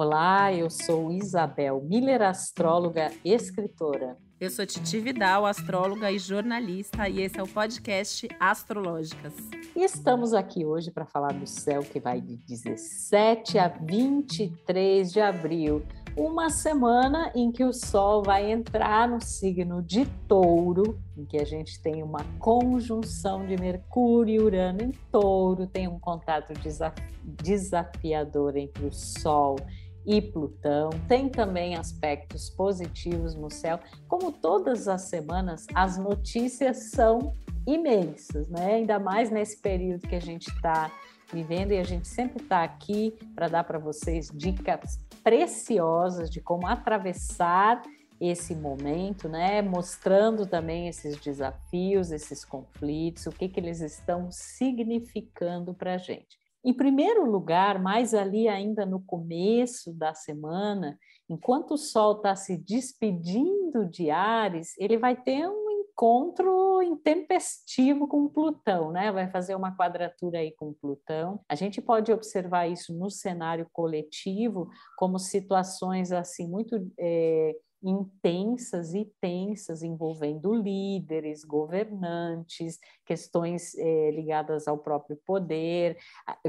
Olá, eu sou Isabel Miller, astróloga e escritora. Eu sou Titi Vidal, astróloga e jornalista, e esse é o podcast Astrológicas. E estamos aqui hoje para falar do céu que vai de 17 a 23 de abril, uma semana em que o Sol vai entrar no signo de Touro, em que a gente tem uma conjunção de Mercúrio e Urano em Touro, tem um contato desafiador entre o Sol e Plutão. Tem também aspectos positivos no céu. Como todas as semanas, as notícias são imensas, né? Ainda mais nesse período que a gente está vivendo e a gente sempre está aqui para dar para vocês dicas preciosas de como atravessar esse momento, né? Mostrando também esses desafios, esses conflitos, o que, que eles estão significando para a gente. Em primeiro lugar, mais ali ainda no começo da semana, enquanto o Sol está se despedindo de Ares, ele vai ter um encontro intempestivo com Plutão, né? Vai fazer uma quadratura aí com Plutão. A gente pode observar isso no cenário coletivo como situações assim muito é, intensas e tensas envolvendo líderes, governantes, questões eh, ligadas ao próprio poder,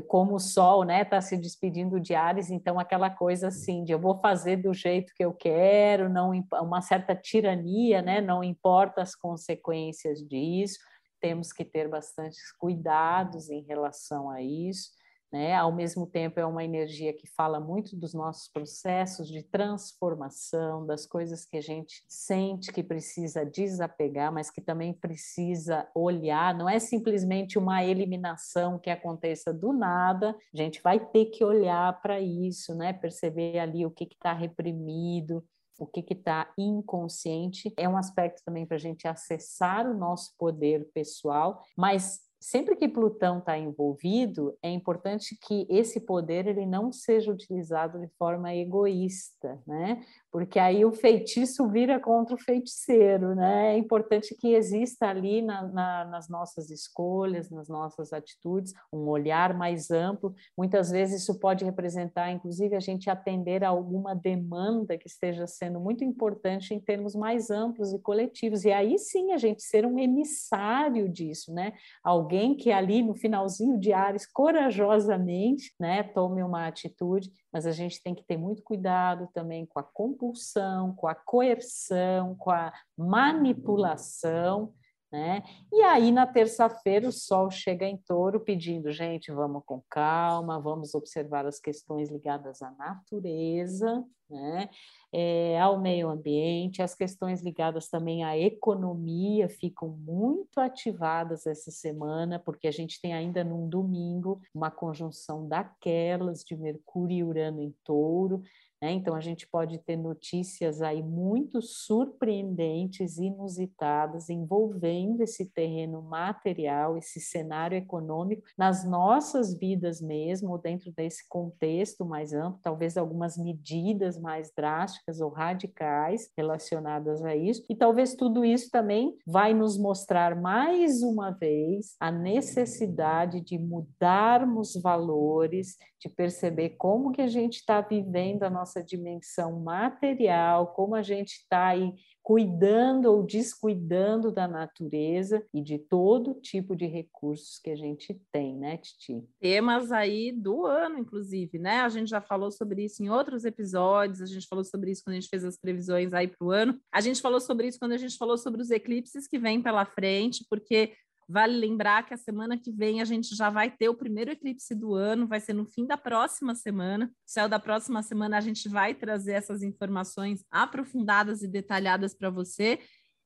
como o Sol, né, está se despedindo de Ares, então aquela coisa assim de eu vou fazer do jeito que eu quero, não uma certa tirania, né, não importa as consequências disso, temos que ter bastantes cuidados em relação a isso né? Ao mesmo tempo, é uma energia que fala muito dos nossos processos de transformação, das coisas que a gente sente que precisa desapegar, mas que também precisa olhar. Não é simplesmente uma eliminação que aconteça do nada, a gente vai ter que olhar para isso, né? perceber ali o que está reprimido, o que está inconsciente. É um aspecto também para a gente acessar o nosso poder pessoal, mas sempre que Plutão está envolvido, é importante que esse poder ele não seja utilizado de forma egoísta, né? Porque aí o feitiço vira contra o feiticeiro, né? É importante que exista ali na, na, nas nossas escolhas, nas nossas atitudes, um olhar mais amplo. Muitas vezes isso pode representar, inclusive, a gente atender a alguma demanda que esteja sendo muito importante em termos mais amplos e coletivos. E aí sim a gente ser um emissário disso, né? Alguém que ali no finalzinho de Ares, corajosamente, né, tome uma atitude mas a gente tem que ter muito cuidado também com a compulsão, com a coerção, com a manipulação, né? E aí, na terça-feira, o Sol chega em touro pedindo, gente, vamos com calma, vamos observar as questões ligadas à natureza, né? É, ao meio ambiente, as questões ligadas também à economia ficam muito ativadas essa semana, porque a gente tem ainda num domingo uma conjunção daquelas de Mercúrio e Urano em touro, né? Então, a gente pode ter notícias aí muito surpreendentes, inusitadas, envolvendo esse terreno material, esse cenário econômico, nas nossas vidas mesmo, dentro desse contexto mais amplo, talvez algumas medidas mais drásticas ou radicais relacionadas a isso, e talvez tudo isso também vai nos mostrar mais uma vez a necessidade de mudarmos valores, de perceber como que a gente está vivendo a nossa nossa dimensão material, como a gente está aí cuidando ou descuidando da natureza e de todo tipo de recursos que a gente tem, né, Titi? Temas aí do ano, inclusive, né? A gente já falou sobre isso em outros episódios, a gente falou sobre isso quando a gente fez as previsões aí para o ano, a gente falou sobre isso quando a gente falou sobre os eclipses que vêm pela frente, porque Vale lembrar que a semana que vem a gente já vai ter o primeiro eclipse do ano, vai ser no fim da próxima semana. céu da próxima semana a gente vai trazer essas informações aprofundadas e detalhadas para você.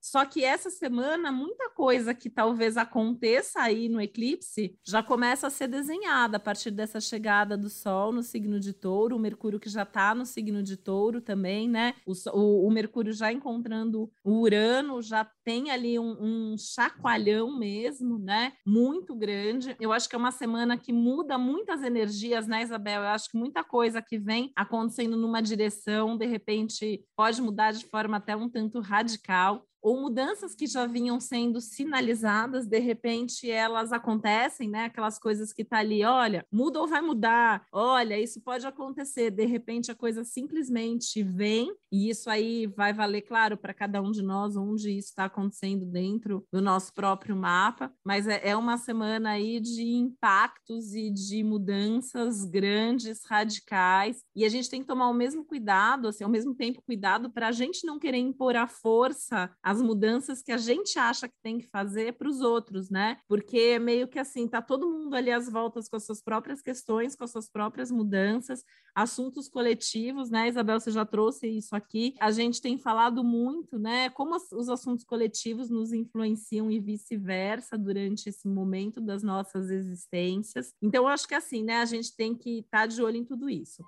Só que essa semana, muita coisa que talvez aconteça aí no eclipse já começa a ser desenhada a partir dessa chegada do Sol no signo de touro, o Mercúrio que já está no signo de touro também, né? O, o, o, Mercúrio já encontrando o Urano, já tem ali um, um chacoalhão mesmo, né? Muito grande. Eu acho que é uma semana que muda muitas energias, né, Isabel? Eu acho que muita coisa que vem acontecendo numa direção, de repente, pode mudar de forma até um tanto radical. Ou mudanças que já vinham sendo sinalizadas, de repente elas acontecem, né? Aquelas coisas que tá ali, olha, muda ou vai mudar, olha, isso pode acontecer, de repente a coisa simplesmente vem, e isso aí vai valer, claro, para cada um de nós, onde isso está acontecendo dentro do nosso próprio mapa, mas é, é uma semana aí de impactos e de mudanças grandes, radicais, e a gente tem que tomar o mesmo cuidado, assim, ao mesmo tempo cuidado para a gente não querer impor a força as mudanças que a gente acha que tem que fazer para os outros, né? Porque é meio que assim, tá todo mundo ali às voltas com as suas próprias questões, com as suas próprias mudanças, assuntos coletivos, né? Isabel, você já trouxe isso aqui. A gente tem falado muito, né? Como os assuntos coletivos nos influenciam e vice-versa durante esse momento das nossas existências. Então, eu acho que assim, né? A gente tem que estar tá de olho em tudo isso.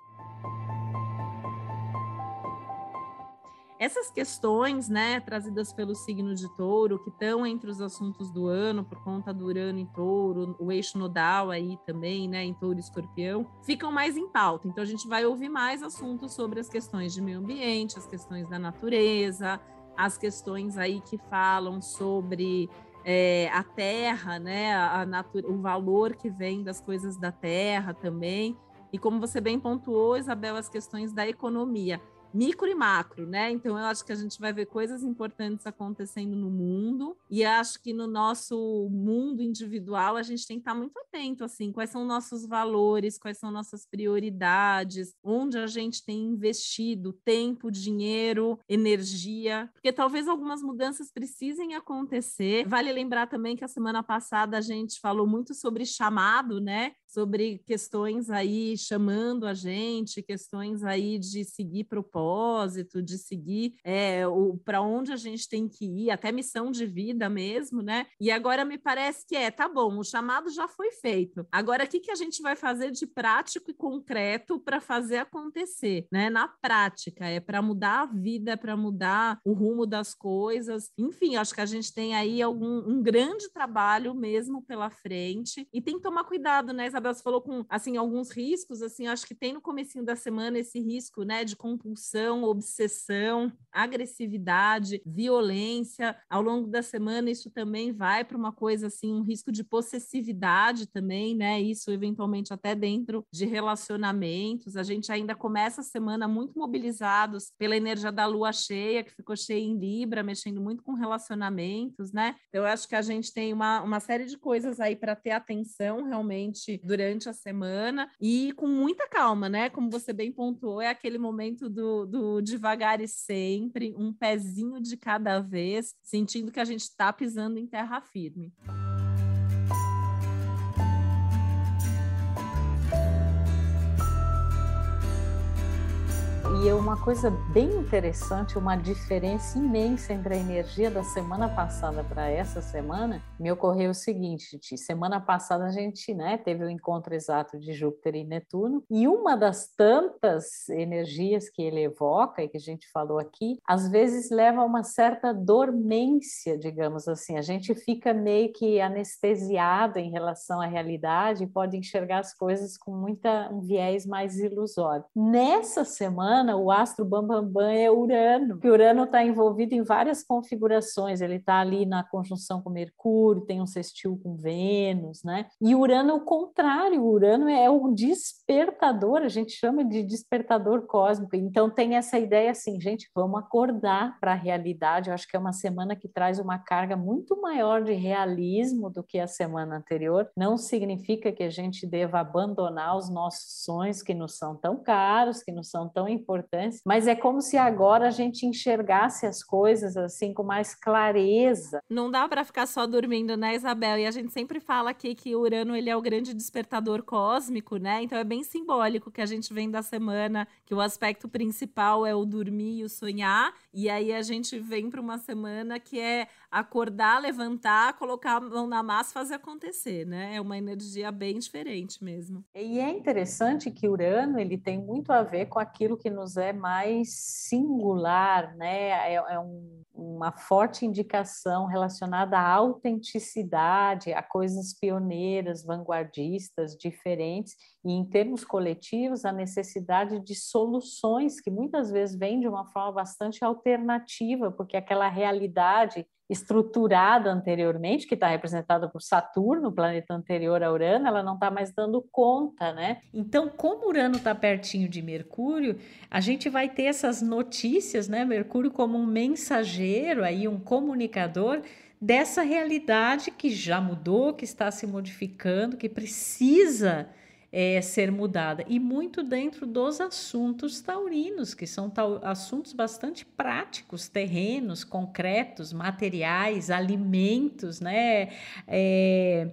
Essas questões, né, trazidas pelo signo de touro, que estão entre os assuntos do ano, por conta do Urano em touro, o eixo nodal aí também, né, em touro e escorpião, ficam mais em pauta. Então, a gente vai ouvir mais assuntos sobre as questões de meio ambiente, as questões da natureza, as questões aí que falam sobre é, a terra, né, a, o valor que vem das coisas da terra também. E como você bem pontuou, Isabel, as questões da economia micro e macro, né? Então eu acho que a gente vai ver coisas importantes acontecendo no mundo e acho que no nosso mundo individual a gente tem que estar muito atento assim, quais são nossos valores, quais são nossas prioridades, onde a gente tem investido tempo, dinheiro, energia, porque talvez algumas mudanças precisem acontecer. Vale lembrar também que a semana passada a gente falou muito sobre chamado, né? Sobre questões aí chamando a gente, questões aí de seguir propósito propósito, de seguir é, o para onde a gente tem que ir, até missão de vida mesmo, né? E agora me parece que é, tá bom, o chamado já foi feito. Agora, o que, que a gente vai fazer de prático e concreto para fazer acontecer, né? Na prática, é para mudar a vida, para mudar o rumo das coisas. Enfim, acho que a gente tem aí algum um grande trabalho mesmo pela frente e tem que tomar cuidado, né? Isabel, você falou com assim alguns riscos, assim, acho que tem no comecinho da semana esse risco, né, de compulsão compulsão, obsessão, agressividade, violência. Ao longo da semana, isso também vai para uma coisa assim, um risco de possessividade também, né? Isso eventualmente até dentro de relacionamentos. A gente ainda começa a semana muito mobilizados pela energia da lua cheia, que ficou cheia em Libra, mexendo muito com relacionamentos, né? Então, eu acho que a gente tem uma, uma série de coisas aí para ter atenção realmente durante a semana e com muita calma, né? Como você bem pontuou, é aquele momento do, do, devagar e sempre, um pezinho de cada vez, sentindo que a gente está pisando em terra firme. E uma coisa bem interessante, uma diferença imensa entre a energia da semana passada para essa semana, me ocorreu o seguinte, semana passada a gente né, teve o encontro exato de Júpiter e Netuno, e uma das tantas energias que ele evoca e que a gente falou aqui, às vezes leva a uma certa dormência, digamos assim, a gente fica meio que anestesiado em relação à realidade e pode enxergar as coisas com muita, um viés mais ilusório. Nessa semana, o astro Bambambam Bam Bam é Urano, que Urano está envolvido em várias configurações, ele está ali na conjunção com Mercúrio, tem um sextil com Vênus, né? E Urano é o contrário, Urano é o despertador, a gente chama de despertador cósmico. Então tem essa ideia assim, gente, vamos acordar para a realidade. Eu acho que é uma semana que traz uma carga muito maior de realismo do que a semana anterior. Não significa que a gente deva abandonar os nossos sonhos que nos são tão caros, que nos são tão importantes importantes, mas é como se agora a gente enxergasse as coisas assim com mais clareza. Não dá para ficar só dormindo, né, Isabel? E a gente sempre fala aqui que Urano ele é o grande despertador cósmico, né? Então é bem simbólico que a gente vem da semana que o aspecto principal é o dormir e o sonhar, e aí a gente vem para uma semana que é acordar, levantar, colocar a mão na massa, fazer acontecer, né? É uma energia bem diferente mesmo. E é interessante que Urano ele tem muito a ver com aquilo que nos é mais singular, né? É, é um, uma forte indicação relacionada à autenticidade, a coisas pioneiras, vanguardistas, diferentes, e em termos coletivos, a necessidade de soluções que muitas vezes vêm de uma forma bastante alternativa, porque aquela realidade estruturada anteriormente, que está representada por Saturno, o planeta anterior a Urano, ela não está mais dando conta, né? Então, como Urano está pertinho de Mercúrio, a gente vai ter essas notícias, né? Mercúrio como um mensageiro, aí um comunicador dessa realidade que já mudou, que está se modificando, que precisa é, ser mudada. E muito dentro dos assuntos taurinos, que são assuntos bastante práticos, terrenos, concretos, materiais, alimentos, né? É,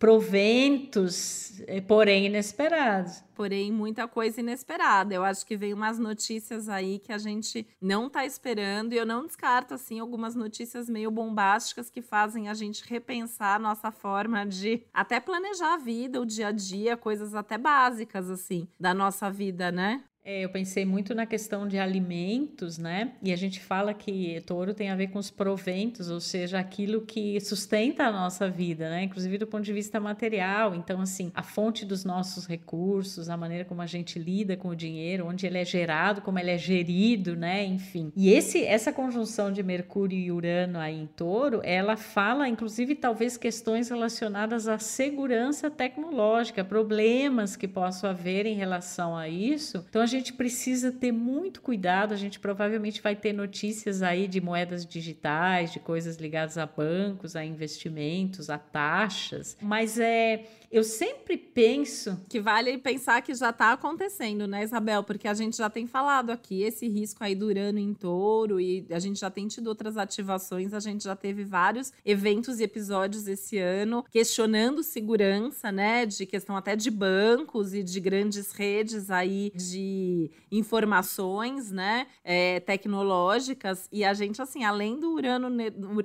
proventos, eh, porém inesperados. Porém, muita coisa inesperada. Eu acho que veio umas notícias aí que a gente não está esperando, e eu não descarto, assim, algumas notícias meio bombásticas que fazem a gente repensar a nossa forma de até planejar a vida, o dia a dia, coisas até básicas, assim, da nossa vida, né? É, eu pensei muito na questão de alimentos, né? E a gente fala que touro tem a ver com os proventos, ou seja, aquilo que sustenta a nossa vida, né? Inclusive do ponto de vista material. Então, assim, a fonte dos nossos recursos, a maneira como a gente lida com o dinheiro, onde ele é gerado, como ele é gerido, né? Enfim. E esse, essa conjunção de Mercúrio e Urano aí em touro, ela fala, inclusive, talvez questões relacionadas à segurança tecnológica, problemas que possam haver em relação a isso. Então, a gente precisa ter muito cuidado. A gente provavelmente vai ter notícias aí de moedas digitais, de coisas ligadas a bancos, a investimentos, a taxas. Mas é eu sempre penso. Que vale pensar que já está acontecendo, né, Isabel? Porque a gente já tem falado aqui esse risco aí do Urano em touro e a gente já tem tido outras ativações, a gente já teve vários eventos e episódios esse ano questionando segurança, né? De questão até de bancos e de grandes redes aí de informações, né? É, tecnológicas. E a gente, assim, além do Urano,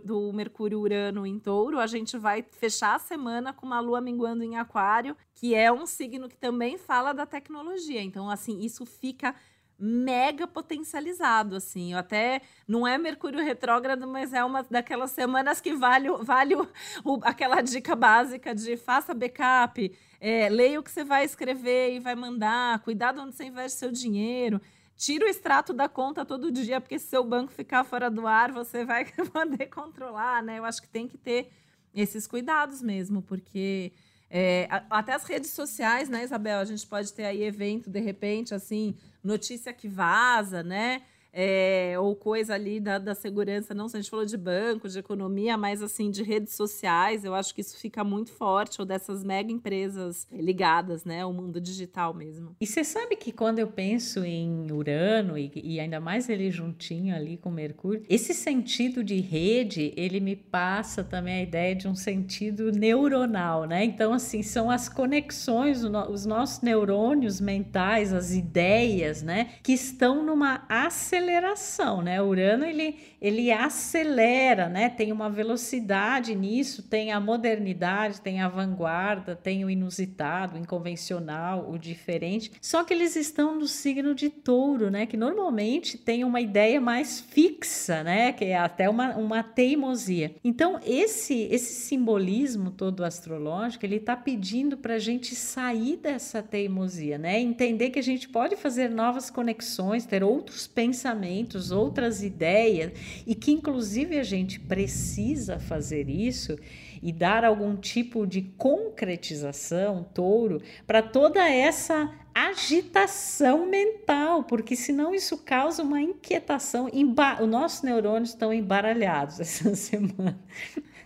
do Mercúrio Urano em touro, a gente vai fechar a semana com uma lua minguando em Aquário, que é um signo que também fala da tecnologia. Então, assim, isso fica mega potencializado, assim. Eu até não é Mercúrio retrógrado, mas é uma daquelas semanas que vale, vale o, o, aquela dica básica de faça backup, é, leia o que você vai escrever e vai mandar, cuidado onde você investe seu dinheiro. Tira o extrato da conta todo dia, porque se seu banco ficar fora do ar, você vai poder controlar, né? Eu acho que tem que ter esses cuidados mesmo, porque é, até as redes sociais, né, Isabel? A gente pode ter aí evento, de repente, assim, notícia que vaza, né? É, ou coisa ali da, da segurança, não se a gente falou de banco, de economia, mas assim, de redes sociais, eu acho que isso fica muito forte, ou dessas mega empresas ligadas, né, ao mundo digital mesmo. E você sabe que quando eu penso em Urano, e, e ainda mais ele juntinho ali com Mercúrio, esse sentido de rede, ele me passa também a ideia de um sentido neuronal, né? Então, assim, são as conexões, os nossos neurônios mentais, as ideias, né, que estão numa aceleração aceleração, né? Urano ele, ele acelera, né? Tem uma velocidade nisso, tem a modernidade, tem a vanguarda, tem o inusitado, o inconvencional, o diferente. Só que eles estão no signo de Touro, né? Que normalmente tem uma ideia mais fixa, né? Que é até uma, uma teimosia. Então esse esse simbolismo todo astrológico ele está pedindo para a gente sair dessa teimosia, né? Entender que a gente pode fazer novas conexões, ter outros pensamentos pensamentos, outras ideias, e que inclusive a gente precisa fazer isso e dar algum tipo de concretização, touro, para toda essa agitação mental, porque senão isso causa uma inquietação. Os nossos neurônios estão embaralhados essa semana.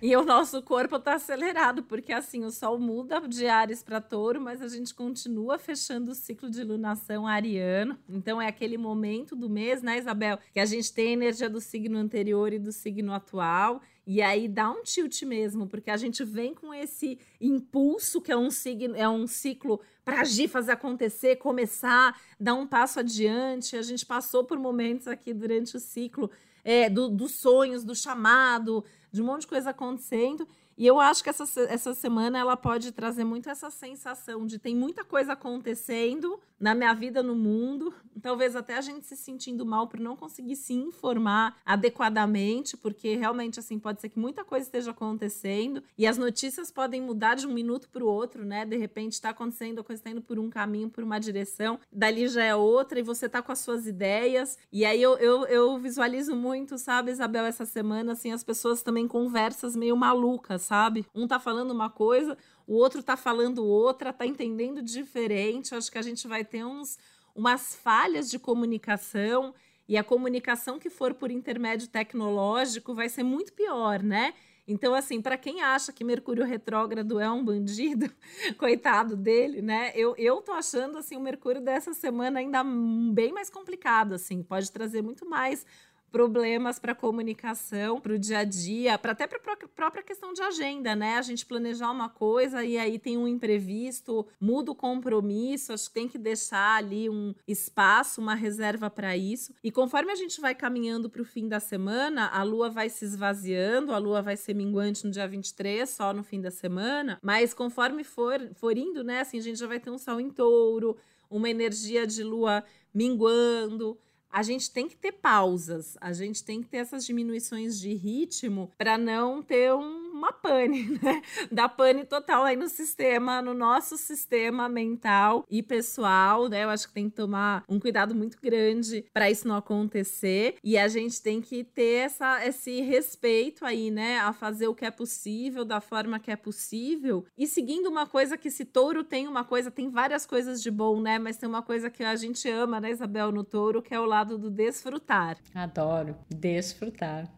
E o nosso corpo está acelerado, porque assim, o Sol muda de Ares para Touro, mas a gente continua fechando o ciclo de lunação ariano. Então é aquele momento do mês, né, Isabel, que a gente tem a energia do signo anterior e do signo atual. E aí dá um tilt mesmo, porque a gente vem com esse impulso que é um signo, é um ciclo para agir, fazer acontecer, começar, dar um passo adiante. A gente passou por momentos aqui durante o ciclo é, do, dos sonhos, do chamado, de um monte de coisa acontecendo. E eu acho que essa, essa semana ela pode trazer muito essa sensação de tem muita coisa acontecendo, na minha vida no mundo, talvez até a gente se sentindo mal por não conseguir se informar adequadamente, porque realmente assim pode ser que muita coisa esteja acontecendo e as notícias podem mudar de um minuto para o outro, né? De repente está acontecendo, a coisa está indo por um caminho, por uma direção, dali já é outra e você tá com as suas ideias. E aí eu, eu, eu visualizo muito, sabe, Isabel, essa semana, assim, as pessoas também conversas meio malucas, sabe? Um tá falando uma coisa, o outro tá falando outra, tá entendendo diferente. Acho que a gente vai ter uns umas falhas de comunicação e a comunicação que for por intermédio tecnológico vai ser muito pior, né? Então, assim, para quem acha que Mercúrio retrógrado é um bandido, coitado dele, né? Eu, eu tô achando, assim, o Mercúrio dessa semana ainda bem mais complicado, assim. Pode trazer muito mais problemas para comunicação, para o dia a dia, para até para a própria questão de agenda, né? A gente planejar uma coisa e aí tem um imprevisto, muda o compromisso, acho que tem que deixar ali um espaço, uma reserva para isso. E conforme a gente vai caminhando para o fim da semana, a lua vai se esvaziando, a lua vai ser minguante no dia 23, só no fim da semana, mas conforme for, for indo, né, assim, a gente já vai ter um sol em touro, uma energia de lua minguando a gente tem que ter pausas, a gente tem que ter essas diminuições de ritmo para não ter um, uma pane, né? Da pane total aí no sistema, no nosso sistema mental e pessoal, né? Eu acho que tem que tomar um cuidado muito grande para isso não acontecer e a gente tem que ter essa, esse respeito aí, né? A fazer o que é possível, da forma que é possível e seguindo uma coisa que se touro tem uma coisa, tem várias coisas de bom, né? Mas tem uma coisa que a gente ama, né, Isabel, no touro, que é o lado do desfrutar. Adoro, desfrutar.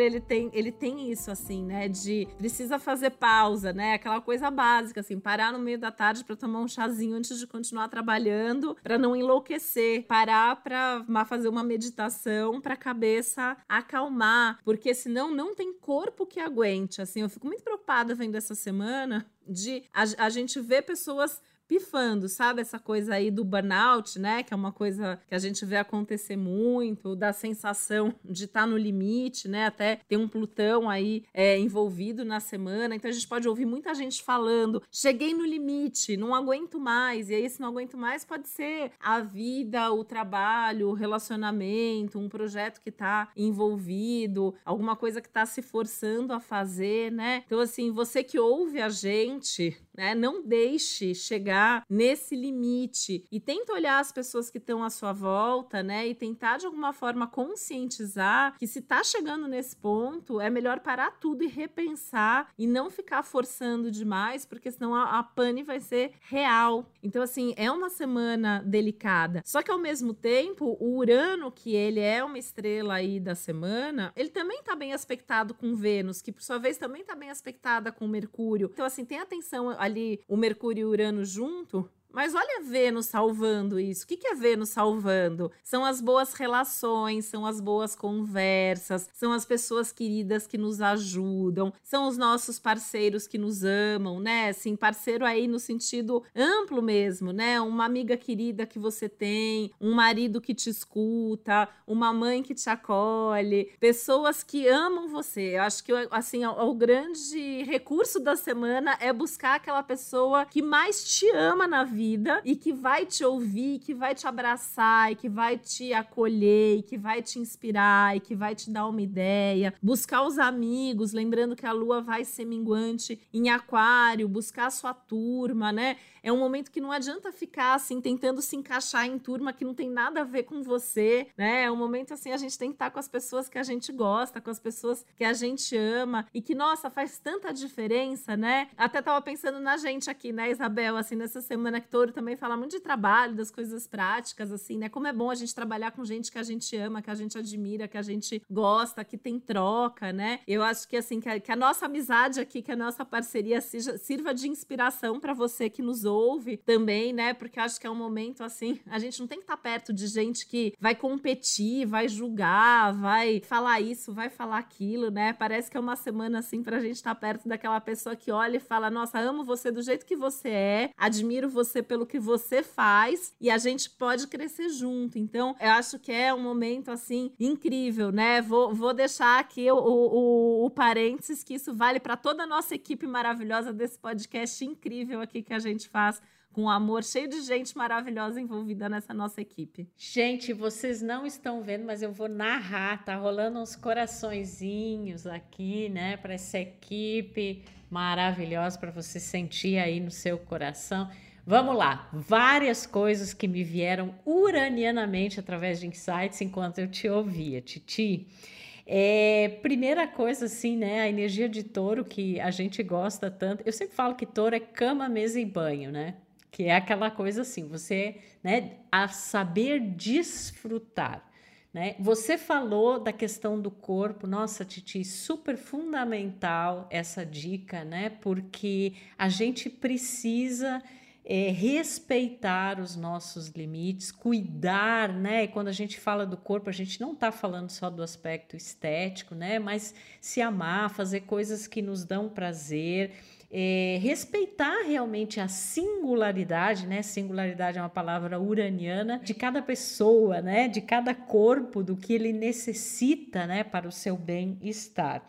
Ele tem, ele tem isso, assim, né? De precisa fazer pausa, né? Aquela coisa básica, assim, parar no meio da tarde para tomar um chazinho antes de continuar trabalhando, para não enlouquecer, parar para fazer uma meditação para a cabeça acalmar, porque senão não tem corpo que aguente. Assim, eu fico muito preocupada vendo essa semana de a, a gente ver pessoas pifando, sabe? Essa coisa aí do burnout, né? Que é uma coisa que a gente vê acontecer muito, da sensação de estar tá no limite, né? Até tem um Plutão aí é, envolvido na semana, então a gente pode ouvir muita gente falando: cheguei no limite, não aguento mais. E aí, se não aguento mais, pode ser a vida, o trabalho, o relacionamento, um projeto que está envolvido, alguma coisa que está se forçando a fazer, né? Então, assim, você que ouve a gente, né? Não deixe chegar nesse limite e tenta olhar as pessoas que estão à sua volta, né? E tentar de alguma forma conscientizar que se está chegando nesse ponto, é melhor parar tudo e repensar e não ficar forçando demais, porque senão a, a pane vai ser real. Então, assim, é uma semana delicada. Só que ao mesmo tempo, o Urano, que ele é uma estrela aí da semana, ele também está bem aspectado com Vênus, que por sua vez também está bem aspectada com Mercúrio. Então, assim, tem atenção ali o Mercúrio e o Urano junto, mas olha Vênus salvando isso. O que é Vênus salvando? São as boas relações, são as boas conversas, são as pessoas queridas que nos ajudam, são os nossos parceiros que nos amam, né? Assim, parceiro aí no sentido amplo mesmo, né? Uma amiga querida que você tem, um marido que te escuta, uma mãe que te acolhe, pessoas que amam você. Eu acho que assim, o, o grande recurso da semana é buscar aquela pessoa que mais te ama na vida vida e que vai te ouvir, que vai te abraçar, e que vai te acolher, e que vai te inspirar, e que vai te dar uma ideia. Buscar os amigos, lembrando que a lua vai ser minguante em aquário, buscar a sua turma, né? É um momento que não adianta ficar assim tentando se encaixar em turma que não tem nada a ver com você, né? É um momento assim a gente tem que estar com as pessoas que a gente gosta, com as pessoas que a gente ama e que nossa, faz tanta diferença, né? Até tava pensando na gente aqui, né, Isabel, assim nessa semana que Touro também fala muito de trabalho, das coisas práticas assim, né? Como é bom a gente trabalhar com gente que a gente ama, que a gente admira, que a gente gosta, que tem troca, né? Eu acho que assim que a, que a nossa amizade aqui, que a nossa parceria seja, sirva de inspiração para você que nos ouve também, né? Porque acho que é um momento assim, a gente não tem que estar tá perto de gente que vai competir, vai julgar, vai falar isso, vai falar aquilo, né? Parece que é uma semana assim pra gente estar tá perto daquela pessoa que olha e fala: "Nossa, amo você do jeito que você é, admiro você você pelo que você faz e a gente pode crescer junto. Então, eu acho que é um momento assim incrível, né? Vou, vou deixar aqui o, o, o parênteses que isso vale para toda a nossa equipe maravilhosa desse podcast incrível aqui que a gente faz com amor, cheio de gente maravilhosa envolvida nessa nossa equipe. Gente, vocês não estão vendo, mas eu vou narrar, tá rolando uns coraçõezinhos aqui, né, para essa equipe maravilhosa para você sentir aí no seu coração. Vamos lá, várias coisas que me vieram uranianamente através de insights enquanto eu te ouvia, Titi. É, primeira coisa, assim, né? A energia de touro que a gente gosta tanto. Eu sempre falo que touro é cama, mesa e banho, né? Que é aquela coisa assim, você, né? A saber desfrutar. Né? Você falou da questão do corpo, nossa, Titi, super fundamental essa dica, né? Porque a gente precisa é, respeitar os nossos limites, cuidar, né? E quando a gente fala do corpo, a gente não está falando só do aspecto estético, né? Mas se amar, fazer coisas que nos dão prazer. É, respeitar realmente a singularidade, né? Singularidade é uma palavra uraniana de cada pessoa, né? De cada corpo, do que ele necessita, né? Para o seu bem-estar.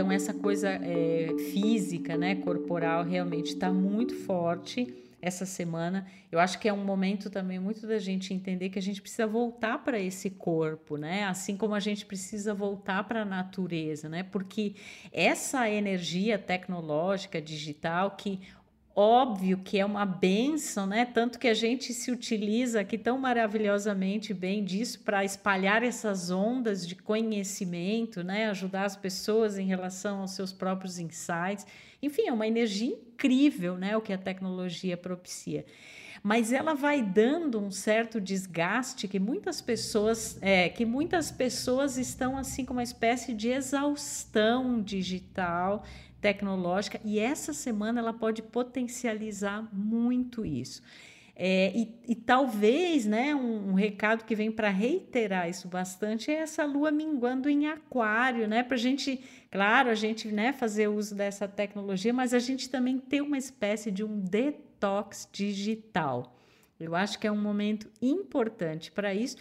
Então, essa coisa é, física, né, corporal, realmente está muito forte essa semana. Eu acho que é um momento também muito da gente entender que a gente precisa voltar para esse corpo, né? Assim como a gente precisa voltar para a natureza, né? Porque essa energia tecnológica, digital, que óbvio que é uma benção, né? Tanto que a gente se utiliza aqui tão maravilhosamente bem disso para espalhar essas ondas de conhecimento, né? Ajudar as pessoas em relação aos seus próprios insights. Enfim, é uma energia incrível, né? O que a tecnologia propicia. Mas ela vai dando um certo desgaste que muitas pessoas, é, que muitas pessoas estão assim com uma espécie de exaustão digital tecnológica e essa semana ela pode potencializar muito isso. É, e, e, talvez né, um, um recado que vem para reiterar isso bastante é essa lua minguando em aquário, né? Para a gente, claro, a gente né, fazer uso dessa tecnologia, mas a gente também ter uma espécie de um detox digital. Eu acho que é um momento importante para isso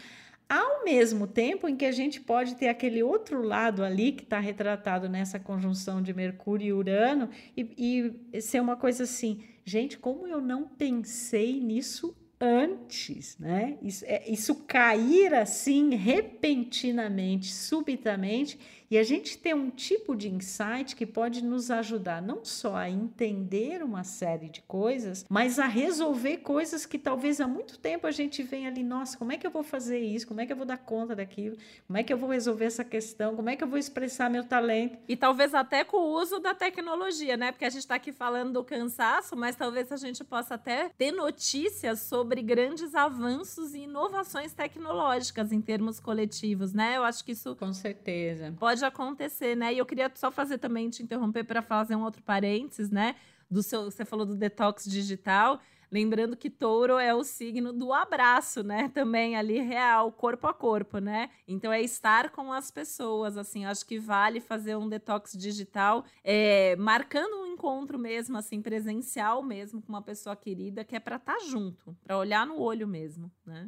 ao mesmo tempo em que a gente pode ter aquele outro lado ali que está retratado nessa conjunção de Mercúrio e Urano e, e ser uma coisa assim, gente, como eu não pensei nisso antes, né? Isso, é, isso cair assim repentinamente, subitamente e a gente tem um tipo de insight que pode nos ajudar não só a entender uma série de coisas, mas a resolver coisas que talvez há muito tempo a gente vem ali, nossa, como é que eu vou fazer isso? Como é que eu vou dar conta daquilo? Como é que eu vou resolver essa questão? Como é que eu vou expressar meu talento? E talvez até com o uso da tecnologia, né? Porque a gente está aqui falando do cansaço, mas talvez a gente possa até ter notícias sobre grandes avanços e inovações tecnológicas em termos coletivos, né? Eu acho que isso com certeza pode pode acontecer, né? E eu queria só fazer também, te interromper para fazer um outro parênteses, né? Do seu, você falou do detox digital. Lembrando que touro é o signo do abraço, né? Também ali real, corpo a corpo, né? Então é estar com as pessoas, assim. Acho que vale fazer um detox digital, é, marcando um encontro mesmo, assim, presencial mesmo, com uma pessoa querida, que é para estar tá junto, para olhar no olho mesmo, né?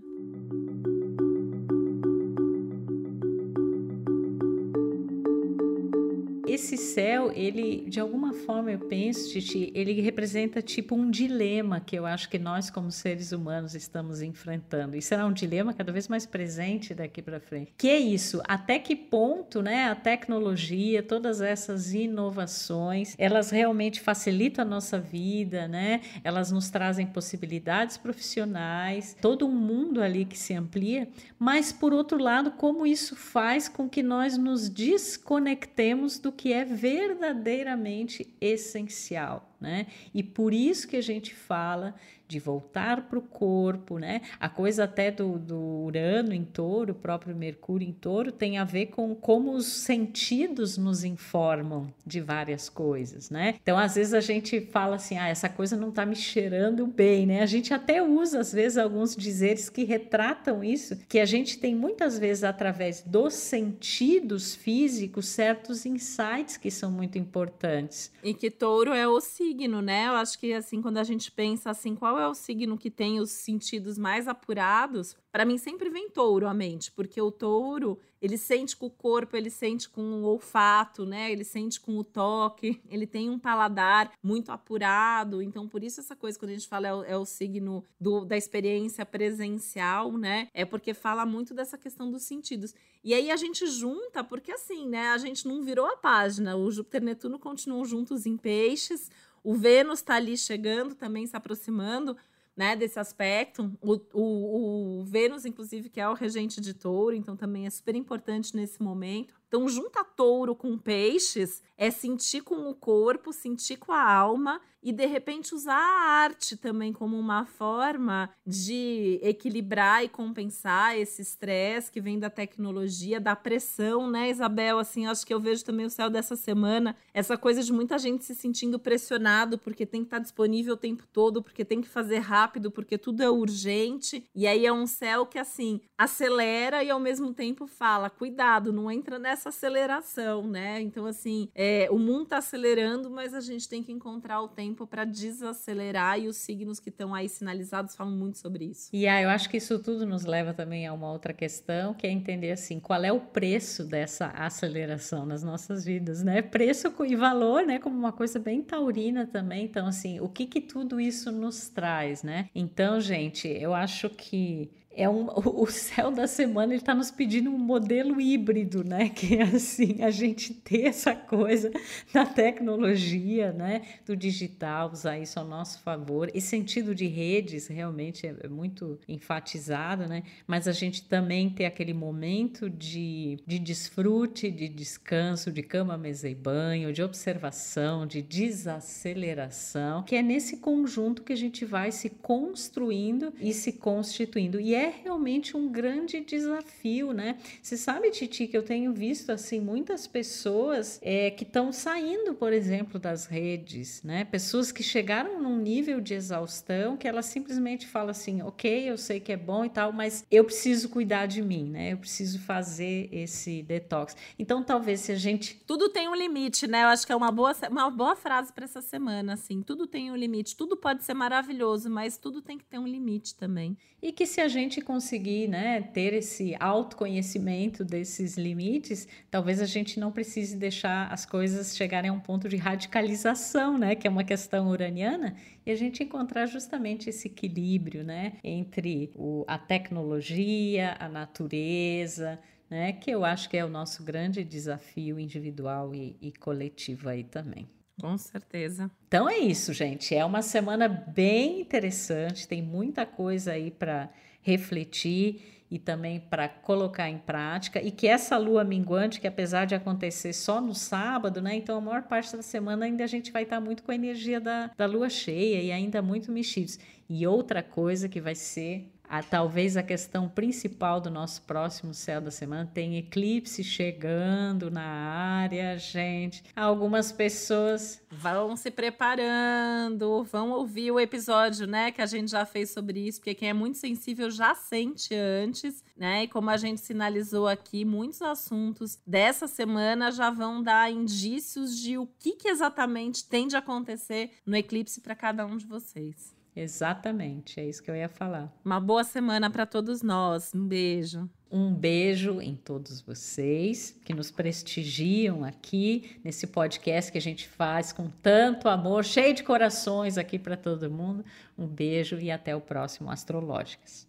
Esse céu, ele, de alguma forma, eu penso, Titi, ele representa tipo um dilema que eu acho que nós, como seres humanos, estamos enfrentando. E será um dilema cada vez mais presente daqui para frente. Que é isso? Até que ponto, né, a tecnologia, todas essas inovações, elas realmente facilitam a nossa vida, né? Elas nos trazem possibilidades profissionais, todo um mundo ali que se amplia, mas por outro lado, como isso faz com que nós nos desconectemos do que é verdadeiramente essencial, né? E por isso que a gente fala de voltar para o corpo, né? A coisa até do, do Urano em touro, o próprio Mercúrio em touro, tem a ver com como os sentidos nos informam de várias coisas, né? Então, às vezes a gente fala assim, ah, essa coisa não está me cheirando bem, né? A gente até usa, às vezes, alguns dizeres que retratam isso, que a gente tem muitas vezes, através dos sentidos físicos, certos insights que são muito importantes. E que touro é o signo, né? Eu acho que, assim, quando a gente pensa assim, qual é o signo que tem os sentidos mais apurados, para mim sempre vem touro à mente, porque o touro, ele sente com o corpo, ele sente com o olfato, né? Ele sente com o toque, ele tem um paladar muito apurado. Então, por isso essa coisa, quando a gente fala é o, é o signo do, da experiência presencial, né? É porque fala muito dessa questão dos sentidos. E aí a gente junta, porque assim, né? A gente não virou a página. O Júpiter e Netuno continuam juntos em peixes. O Vênus está ali chegando, também se aproximando né, desse aspecto. O, o, o, Vênus, inclusive, que é o regente de touro, então também é super importante nesse momento. Então, junta touro com peixes é sentir com o corpo, sentir com a alma e de repente usar a arte também como uma forma de equilibrar e compensar esse estresse que vem da tecnologia, da pressão, né, Isabel? Assim, acho que eu vejo também o céu dessa semana, essa coisa de muita gente se sentindo pressionado porque tem que estar disponível o tempo todo, porque tem que fazer rápido, porque tudo é urgente. E aí é um céu que assim acelera e ao mesmo tempo fala: cuidado, não entra nessa essa aceleração, né? Então, assim, é, o mundo está acelerando, mas a gente tem que encontrar o tempo para desacelerar e os signos que estão aí sinalizados falam muito sobre isso. E ah, eu acho que isso tudo nos leva também a uma outra questão, que é entender assim, qual é o preço dessa aceleração nas nossas vidas, né? Preço e valor, né? Como uma coisa bem taurina também. Então, assim, o que que tudo isso nos traz, né? Então, gente, eu acho que é um, o céu da semana ele está nos pedindo um modelo híbrido, né? Que é assim, a gente ter essa coisa da tecnologia, né? Do digital, usar isso ao nosso favor. Esse sentido de redes realmente é, é muito enfatizado, né? Mas a gente também ter aquele momento de, de desfrute, de descanso, de cama, mesa e banho, de observação, de desaceleração, que é nesse conjunto que a gente vai se construindo e se constituindo. E é é realmente um grande desafio, né? Você sabe, Titi, que eu tenho visto assim muitas pessoas é, que estão saindo, por exemplo, das redes, né? Pessoas que chegaram num nível de exaustão que elas simplesmente falam assim, ok, eu sei que é bom e tal, mas eu preciso cuidar de mim, né? Eu preciso fazer esse detox. Então, talvez se a gente tudo tem um limite, né? Eu acho que é uma boa uma boa frase para essa semana, assim. Tudo tem um limite. Tudo pode ser maravilhoso, mas tudo tem que ter um limite também. E que se a gente gente conseguir né, ter esse autoconhecimento desses limites, talvez a gente não precise deixar as coisas chegarem a um ponto de radicalização, né, que é uma questão uraniana, e a gente encontrar justamente esse equilíbrio né, entre o, a tecnologia, a natureza, né, que eu acho que é o nosso grande desafio individual e, e coletivo aí também. Com certeza. Então é isso, gente. É uma semana bem interessante, tem muita coisa aí para refletir e também para colocar em prática, e que essa lua minguante, que apesar de acontecer só no sábado, né? Então a maior parte da semana ainda a gente vai estar muito com a energia da, da lua cheia e ainda muito mexidos. E outra coisa que vai ser a, talvez a questão principal do nosso próximo céu da semana tem eclipse chegando na área, gente. Algumas pessoas vão se preparando, vão ouvir o episódio, né, que a gente já fez sobre isso, porque quem é muito sensível já sente antes, né? E como a gente sinalizou aqui, muitos assuntos dessa semana já vão dar indícios de o que, que exatamente tem de acontecer no eclipse para cada um de vocês. Exatamente, é isso que eu ia falar. Uma boa semana para todos nós. Um beijo. Um beijo em todos vocês que nos prestigiam aqui nesse podcast que a gente faz com tanto amor, cheio de corações aqui para todo mundo. Um beijo e até o próximo Astrológicas.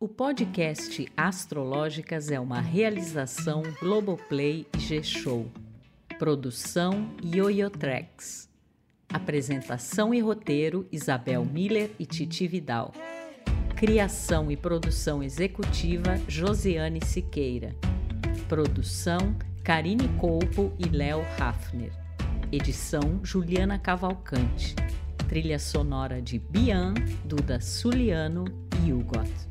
O podcast Astrológicas é uma realização Globoplay e G-Show. Produção Yoyotreks. Apresentação e roteiro Isabel Miller e Titi Vidal. Criação e produção executiva Josiane Siqueira. Produção Karine Colpo e Léo Hafner. Edição Juliana Cavalcante. Trilha sonora de Bian, Duda Suliano e Hugot.